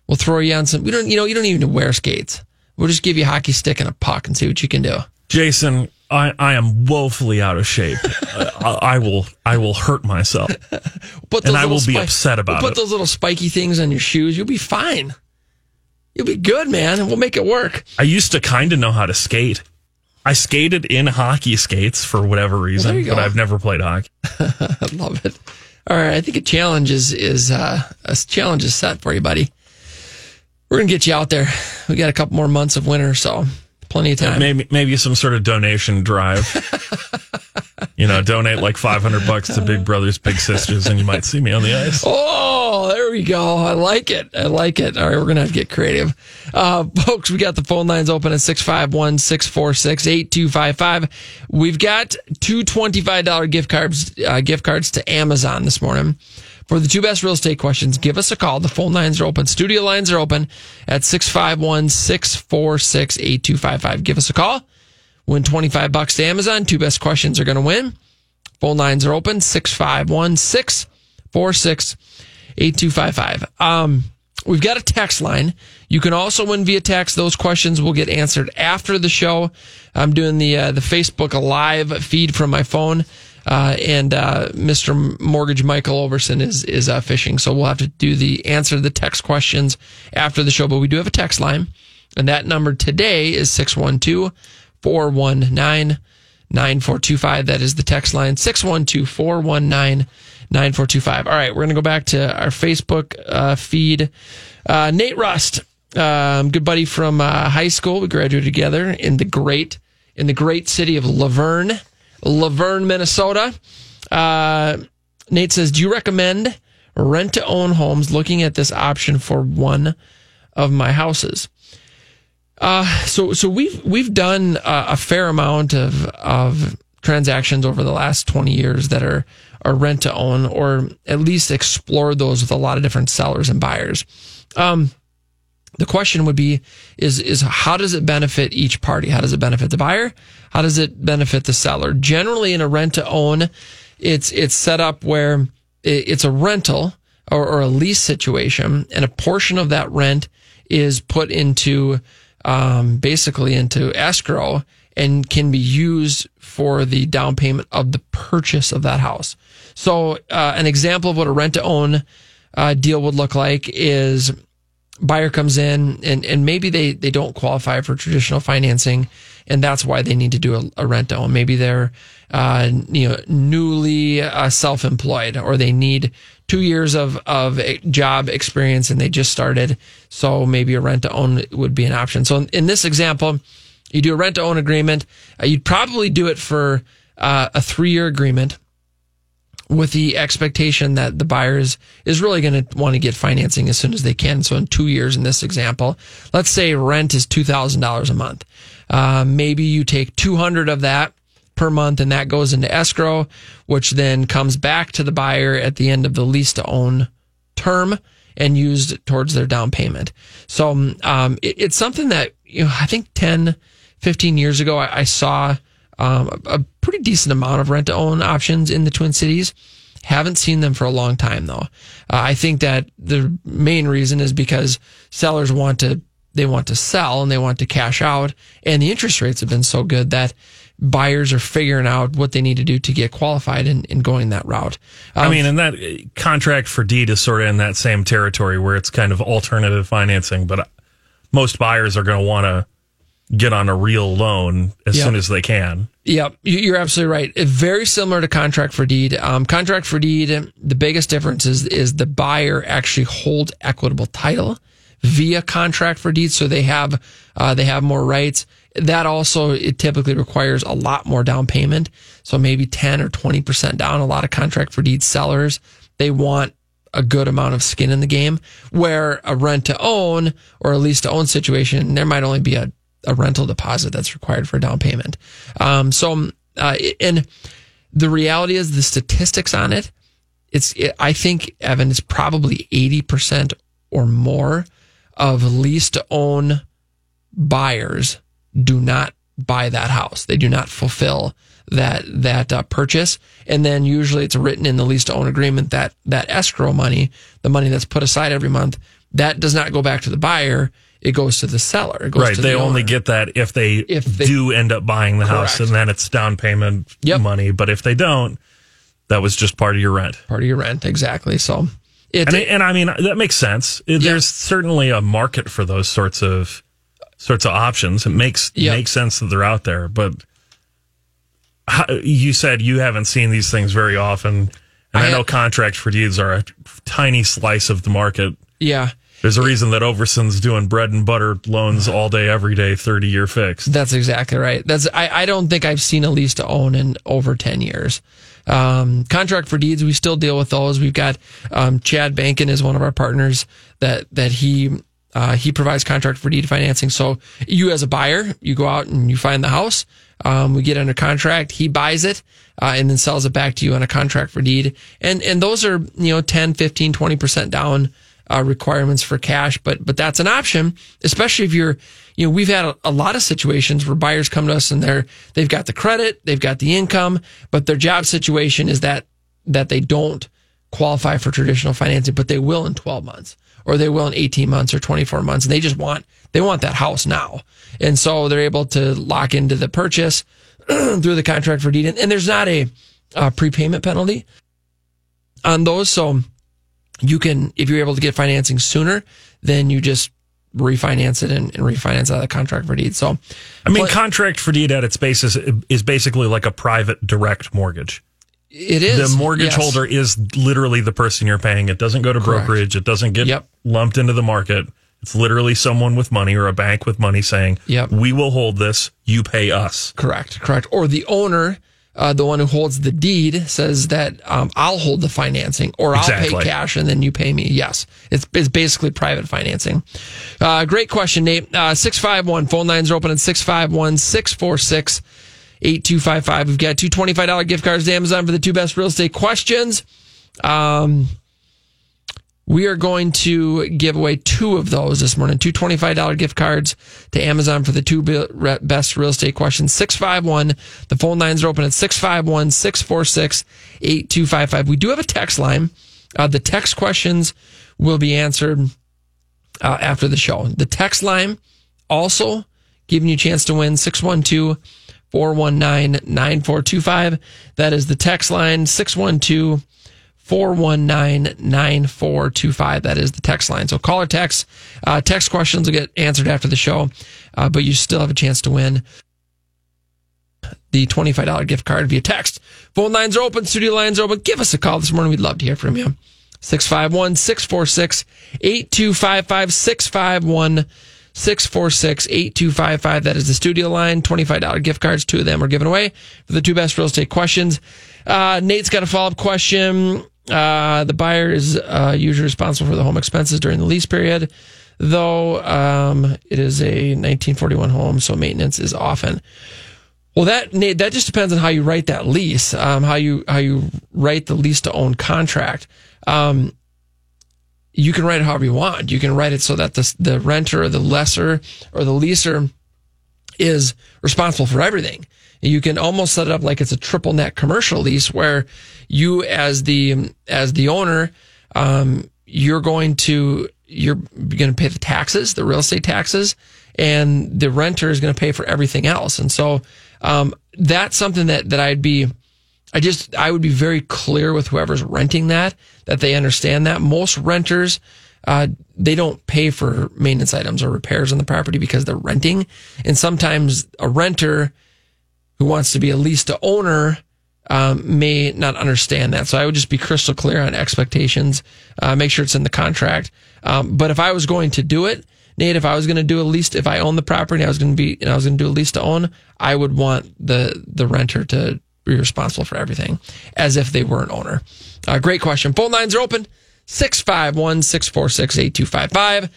We'll throw you on some. We don't, you know, you don't even wear skates. We'll just give you a hockey stick and a puck and see what you can do. Jason, I, I am woefully out of shape. I, I will I will hurt myself, and I will be upset about we'll it. Put those little spiky things on your shoes. You'll be fine. You'll be good, man. We'll make it work. I used to kind of know how to skate. I skated in hockey skates for whatever reason, you but. I've never played hockey. I love it. All right, I think a challenge is is uh, a challenge is set for you, buddy. We're gonna get you out there. We got a couple more months of winter, so plenty of time. Maybe maybe some sort of donation drive. you know, donate like five hundred bucks to Big Brothers Big Sisters, and you might see me on the ice. Oh, there we go. I like it. I like it. All right, we're going to have to get creative. Uh, folks, we got the phone lines open at 651 646 8255. We've got two $25 gift cards, uh, gift cards to Amazon this morning. For the two best real estate questions, give us a call. The phone lines are open. Studio lines are open at 651 646 8255. Give us a call. Win 25 bucks to Amazon. Two best questions are going to win. Phone lines are open 651 646 8255. Um, we've got a text line. You can also win via text. Those questions will get answered after the show. I'm doing the uh, the Facebook live feed from my phone. Uh, and uh, Mr. Mortgage Michael Overson is is uh, fishing, so we'll have to do the answer the text questions after the show. But we do have a text line, and that number today is 612 419 9425. That is the text line 612 419 9425. All right, we're going to go back to our Facebook uh, feed. Uh, Nate Rust, um, good buddy from uh, high school. We graduated together in the great in the great city of Luverne, Luverne, Minnesota. Uh, Nate says, "Do you recommend rent to own homes? Looking at this option for one of my houses." Uh, so so we've we've done a, a fair amount of of transactions over the last 20 years that are are rent to own or at least explore those with a lot of different sellers and buyers. Um, the question would be is is how does it benefit each party? How does it benefit the buyer? How does it benefit the seller? Generally in a rent to own, it's it's set up where it's a rental or, or a lease situation and a portion of that rent is put into um, basically into escrow and can be used for the down payment of the purchase of that house. So, uh, an example of what a rent to own uh, deal would look like is buyer comes in and, and maybe they, they don't qualify for traditional financing and that's why they need to do a, a rent to own. Maybe they're, uh, you know, newly uh, self-employed or they need two years of, of job experience and they just started. So maybe a rent to own would be an option. So in, in this example, you do a rent to own agreement. Uh, you'd probably do it for uh, a three year agreement with the expectation that the buyer is, is really going to want to get financing as soon as they can. So in two years, in this example, let's say rent is $2,000 a month. Uh, maybe you take 200 of that per month and that goes into escrow, which then comes back to the buyer at the end of the lease to own term and used towards their down payment. So um, it, it's something that, you know, I think 10, 15 years ago, I, I saw um, a, pretty decent amount of rent to own options in the Twin Cities. Haven't seen them for a long time though. Uh, I think that the main reason is because sellers want to they want to sell and they want to cash out, and the interest rates have been so good that buyers are figuring out what they need to do to get qualified and, and going that route. I Um, mean, and that contract for deed is sort of in that same territory where it's kind of alternative financing, but most buyers are going to want to get on a real loan as Yeah. soon as they can. Yep, you- you're absolutely right. Very similar to contract for deed. Um, contract for deed, the biggest difference is is the buyer actually holds equitable title via contract for deed, so they have uh, they have more rights. That also it typically requires a lot more down payment, so maybe ten or twenty percent down. A lot of contract for deed sellers they want a good amount of skin in the game. Where a rent to own or a lease to own situation, there might only be a a rental deposit that's required for a down payment. Um, so, uh, and the reality is the statistics on it, it's, it, I think, Evan, it's probably 80% or more of lease to own buyers do not buy that house. They do not fulfill that, that uh, purchase. And then usually it's written in the lease to own agreement that that escrow money, the money that's put aside every month, that does not go back to the buyer. It goes to the seller. It goes Right. They the only owner. get that if they, If they- do end up buying the house and then it's down payment money. But if they don't, that was just part of your rent. Part of your rent. Exactly. So it, and, and I mean, that makes sense. There's certainly a market for those sorts of, sorts of options. It makes, Yeah. makes sense that they're out there, but how, you said you haven't seen these things very often. And I, I know ha- contract for deeds are a tiny slice of the market. yeah. There's a reason that Overson's doing bread and butter loans all day, every day, 30 year fixed. That's exactly right. That's I, I don't think I've seen a lease to own in over ten years. Um, contract for deeds, we still deal with those. We've got um, Chad Bankin is one of our partners that that he uh, he provides contract for deed financing. So you as a buyer, you go out and you find the house. Um, we get under contract. He buys it uh, and then sells it back to you on a contract for deed. And and those are you know 10, 15, 20 percent down uh, requirements for cash, but but that's an option, especially if you're, you know, we've had a, a lot of situations where buyers come to us and they're they've got the credit, they've got the income, but their job situation is that that they don't qualify for traditional financing, but they will in 12 months or they will in 18 months or 24 months, and they just want they want that house now, and so they're able to lock into the purchase through the contract for deed, and, and there's not a, uh prepayment penalty on those, so you can, if you're able to get financing sooner, then you just refinance it and, and refinance out of the contract for deed. So, I mean, contract for deed at its basis is basically like a private direct mortgage. It is. The mortgage yes. holder is literally the person you're paying. It doesn't go to Correct. brokerage. It doesn't get yep. lumped into the market. It's literally someone with money or a bank with money saying, Yep. we will hold this. You pay us. Correct, correct. Or the owner, uh, the one who holds the deed, says that um, I'll hold the financing, or I'll Exactly. pay cash and then you pay me. Yes, it's it's basically private financing. Uh, great question, Nate. Uh, six five one phone lines are open at 651 646 8255. We've got two $25 gift cards to Amazon for the two best real estate questions. Um, we are going to give away two of those this morning. Two $25 gift cards to Amazon for the two best real estate questions. 651. The phone lines are open at 651 646 8255. We do have a text line. Uh, the text questions will be answered uh, after the show. The text line also giving you a chance to win 612 419 9425. That is the text line 612 419 9425. That is the text line. So call or text. Uh, text questions will get answered after the show, uh, but you still have a chance to win the $25 gift card via text. Phone lines are open, studio lines are open. Give us a call this morning. We'd love to hear from you. 651 646 8255 651 646 8255. That is the studio line. $25 gift cards. Two of them are given away for the two best real estate questions. Uh, Nate's got a follow up question. Uh, the buyer is uh, usually responsible for the home expenses during the lease period, though um, it is a 1941 home, so maintenance is often. Well, that that just depends on how you write that lease, um, how you how you write the lease to own contract. Um, you can write it however you want. You can write it so that the the renter or the lessor or the leaser is responsible for everything, You can almost set it up like it's a triple net commercial lease where you as the as the owner, um, you're going to you're going to pay the taxes, the real estate taxes, and the renter is going to pay for everything else. And so um, that's something that that I'd be I just I would be very clear with whoever's renting that that they understand that most renters uh, they don't pay for maintenance items or repairs on the property because they're renting, and sometimes a renter who wants to be a lease to owner um, may not understand that. So I would just be crystal clear on expectations. Uh, make sure it's in the contract. Um, but if I was going to do it, Nate, if I was going to do a lease, if I own the property, I was going to be, and I was going to do a lease to own, I would want the the renter to be responsible for everything as if they were an owner. Uh, great question. Phone lines are open 651 646 8255.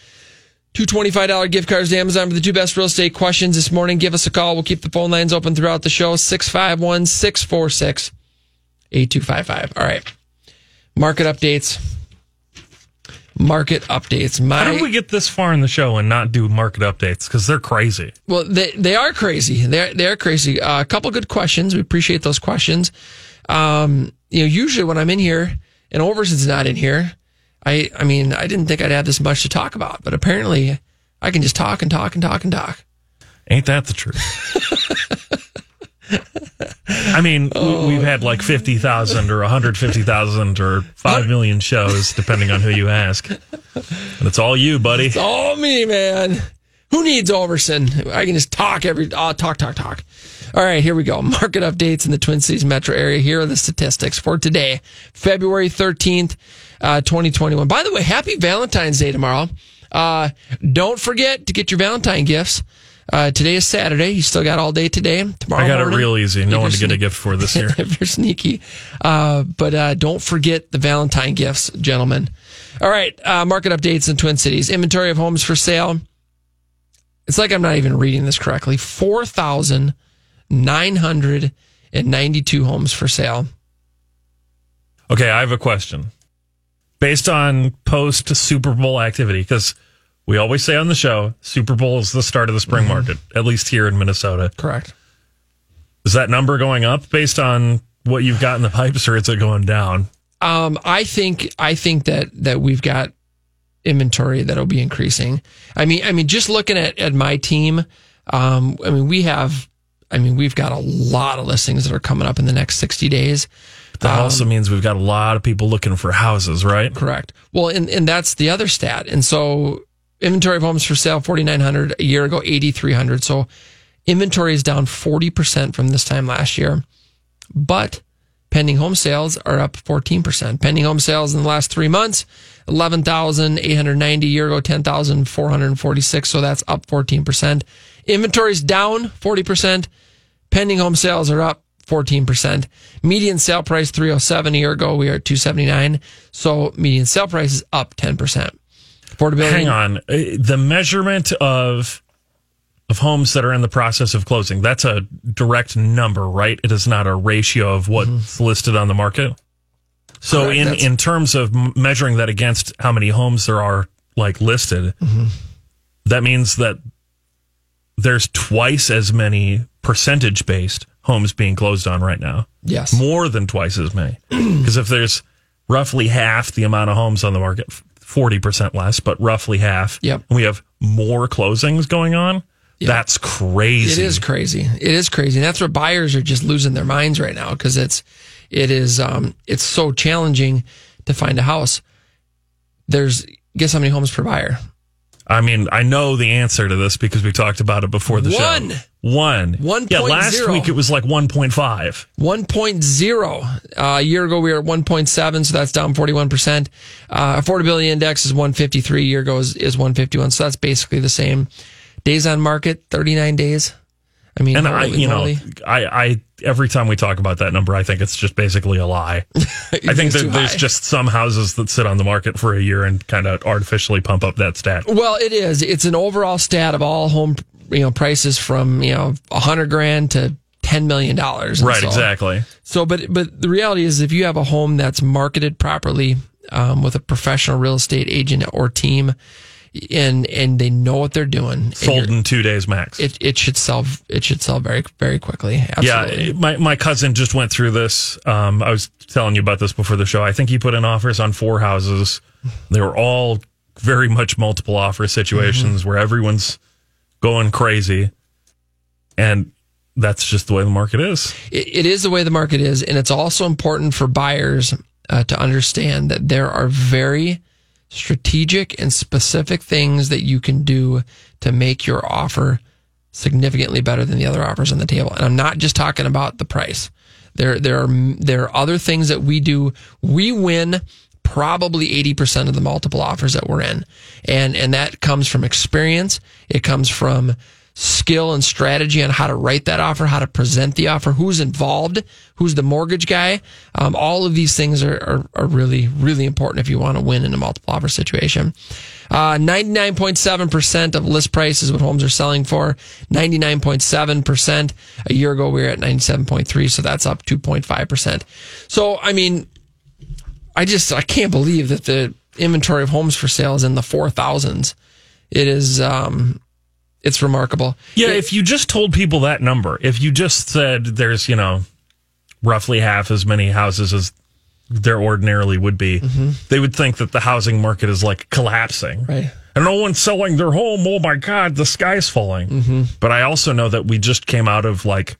Two $25 gift cards to Amazon for the two best real estate questions this morning. Give us a call. We'll keep the phone lines open throughout the show 651 646 8255. All right. Market updates. Market updates. My, How did we get this far in the show and not do market updates? Because they're crazy. Well, they they are crazy. They're they're crazy. Uh, a couple good questions. We appreciate those questions. Um, you know, usually when I'm in here and Overson's not in here, I I mean, I didn't think I'd have this much to talk about, but apparently I can just talk and talk and talk and talk. Ain't that the truth? I mean, we- we've had like 50,000 or 150,000 or 5 million shows, depending on who you ask. And it's all you, buddy. It's all me, man. Who needs Overson? I can just talk every uh, talk, talk, talk. All right, here we go. Market updates in the Twin Cities metro area. Here are the statistics for today, February 13th, uh, 2021. By the way, happy Valentine's Day tomorrow. Uh, don't forget to get your Valentine gifts. Uh, today is Saturday. You still got all day today. Tomorrow I got morning, it real easy. No one to get a gift for this year. if you're sneaky. Uh, but uh, don't forget the Valentine gifts, gentlemen. All right, uh, market updates in Twin Cities. Inventory of homes for sale. It's like I'm not even reading this correctly. 4,992 homes for sale. Okay, I have a question. Based on post Super Bowl activity, because we always say on the show, Super Bowl is the start of the spring market, at least here in Minnesota. Correct. Is that number going up based on what you've got in the pipes, or is it going down? Um, I think I think that that we've got inventory that'll be increasing. I mean, I mean, just looking at at my team, um, I mean, we have, I mean, we've got a lot of listings that are coming up in the next sixty days. That Um, also means we've got a lot of people looking for houses, right? Correct. Well, and, and that's the other stat. And so inventory of homes for sale, 4,900 a year ago, 8,300. So inventory is down 40% from this time last year, but pending home sales are up 14%. Pending home sales in the last three months, 11,890 a year ago, 10,446. So that's up 14%. Inventory is down 40%. Pending home sales are up 14%. Median sale price 307 a year ago. We are at 279. So median sale price is up 10%. Affordability. Hang on. Uh, The measurement of of homes that are in the process of closing, that's a direct number, right? It is not a ratio of what's listed on the market. So Correct. in That's- in terms of measuring that against how many homes there are like listed, that means that there's twice as many percentage based homes being closed on right now. Yes. More than twice as many. Because if there's roughly half the amount of homes on the market, 40% less, but roughly half, Yep. and we have more closings going on, that's crazy. It is crazy. It is crazy. And that's where buyers are just losing their minds right now because it's it is um it's so challenging to find a house. There's guess how many homes per buyer? I mean, I know the answer to this because we talked about it before the One. show. One. One Yeah, point last zero. week it was like 1.5. 1.0. Uh, a year ago, we were at 1.7, so that's down 41%. Uh, affordability index is 153. A year ago is, is 151. So that's basically the same. Days on market, 39 days. I mean, And I, you know. I, I, every time we talk about that number, I think it's just basically a lie. I think that there's high. just some houses that sit on the market for a year and kind of artificially pump up that stat. Well, it is. It's an overall stat of all home, you know, prices from, you know, a 100 grand to $10 million. Right, so- exactly. So, but but the reality is, if you have a home that's marketed properly um, with a professional real estate agent or team, and and they know what they're doing. Sold in two days max. It it should sell it should sell very very quickly. Absolutely. Yeah, my my cousin just went through this. Um, I was telling you about this before the show. I think he put in offers on four houses. They were all very much multiple offer situations Mm-hmm. where everyone's going crazy, and that's just the way the market is. it, it is the way the market is, and it's also important for buyers uh, to understand that there are very strategic and specific things that you can do to make your offer significantly better than the other offers on the table. And I'm not just talking about the price. There, there are there are other things that we do. We win probably 80% of the multiple offers that we're in. And and that comes from experience. It comes from skill and strategy on how to write that offer, how to present the offer, who's involved, who's the mortgage guy. Um, all of these things are, are, are really, really important if you want to win in a multiple offer situation. Uh, 99.7% of list price is what homes are selling for. 99.7%. A year ago, we were at 97.3, so that's up 2.5%. So, I mean, I just, I can't believe that the inventory of homes for sale is in the 4,000s. It is, um, it's remarkable. Yeah, if you just told people that number, if you just said there's, you know, roughly half as many houses as there ordinarily would be, they would think that the housing market is like collapsing. Right. And no one's selling their home. Oh my God, the sky's falling. But I also know that we just came out of like,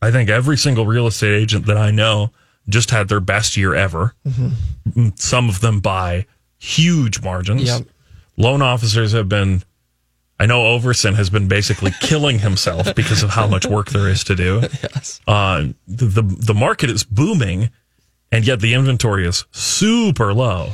I think every single real estate agent that I know just had their best year ever. Mm, Some of them by huge margins. Yep. Loan officers have been I know Overson has been basically killing himself because of how much work there is to do. Yes. Uh, the, the the market is booming, and yet the inventory is super low.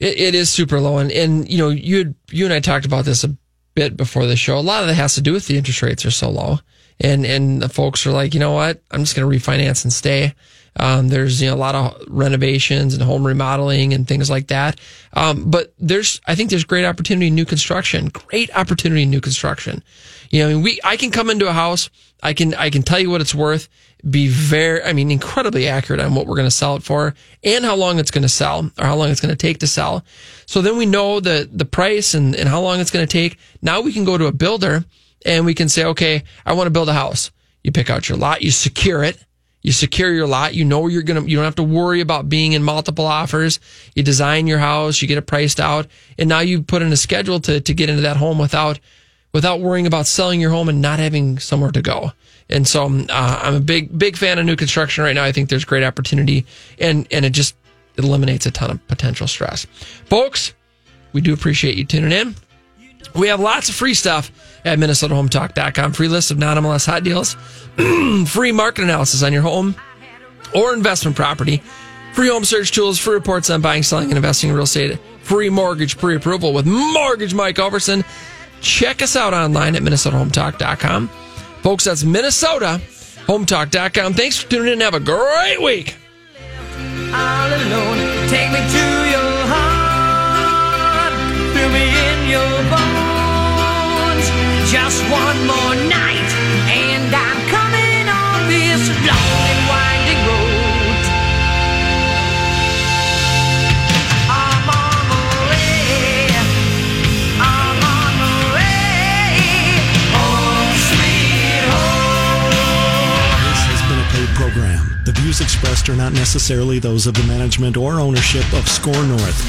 It, it is super low, and and you know you had, you and I talked about this a bit before the show. A lot of that has to do with the interest rates are so low, and and the folks are like, you know what, I'm just going to refinance and stay. Um, there's you know a lot of renovations and home remodeling and things like that. Um, but there's I think there's great opportunity in new construction. Great opportunity in new construction. You know, I mean, we I can come into a house. I can I can tell you what it's worth. Be very I mean incredibly accurate on what we're going to sell it for and how long it's going to sell or how long it's going to take to sell. So then we know the the price and, and how long it's going to take. Now we can go to a builder and we can say, okay, I want to build a house. You pick out your lot, you secure it. You secure your lot. You know you're going to, you don't have to worry about being in multiple offers. You design your house, you get it priced out, and now you put in a schedule to, to get into that home without, without worrying about selling your home and not having somewhere to go. And so, uh, I'm a big, big fan of new construction right now. I think there's great opportunity and, and it just eliminates a ton of potential stress. Folks, we do appreciate you tuning in. We have lots of free stuff at MinnesotaHometalk.com. Free list of non MLS hot deals, free market analysis on your home or investment property, free home search tools, free reports on buying, selling, and investing in real estate, free mortgage pre approval with Mortgage Mike Overson. Check us out online at MinnesotaHometalk.com. Folks, that's MinnesotaHometalk.com. Thanks for tuning in. Have a great week. all alone. Take me to your heart, feel me in your bones. Just one more night, and I'm coming on this long and winding road. I'm on the way. I'm on the way. Home, sweet home. This has been a paid program. The views expressed are not necessarily those of the management or ownership of SKOR North.